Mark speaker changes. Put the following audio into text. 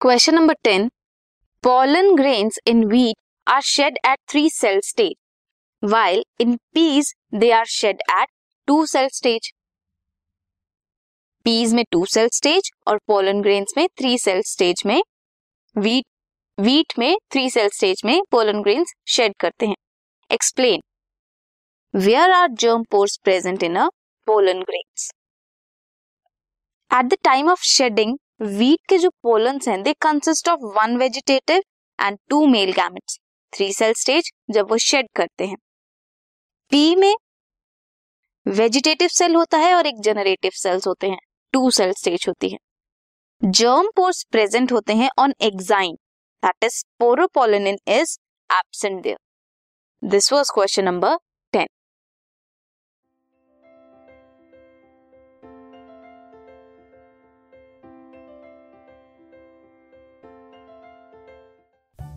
Speaker 1: Question number 10. Pollen grains in wheat are shed at 3 cell stage, while in peas they are shed at 2 cell stage. Peas में two cell stage और pollen grains में three cell stage में wheat wheat में three cell stage में pollen grains shed करते हैं explain where are germ pores present in a pollen grains at the time of shedding wheat के जो pollens हैं they consist of one vegetative and two male gametes three cell stage जब वो shade करते हैं। P में vegetative cell होता है और एक जनरेटिव सेल्स होते हैं टू सेल स्टेज होती है। जर्म पोर्स प्रेजेंट होते हैं on exine that is sporopollenin is absent there this was question number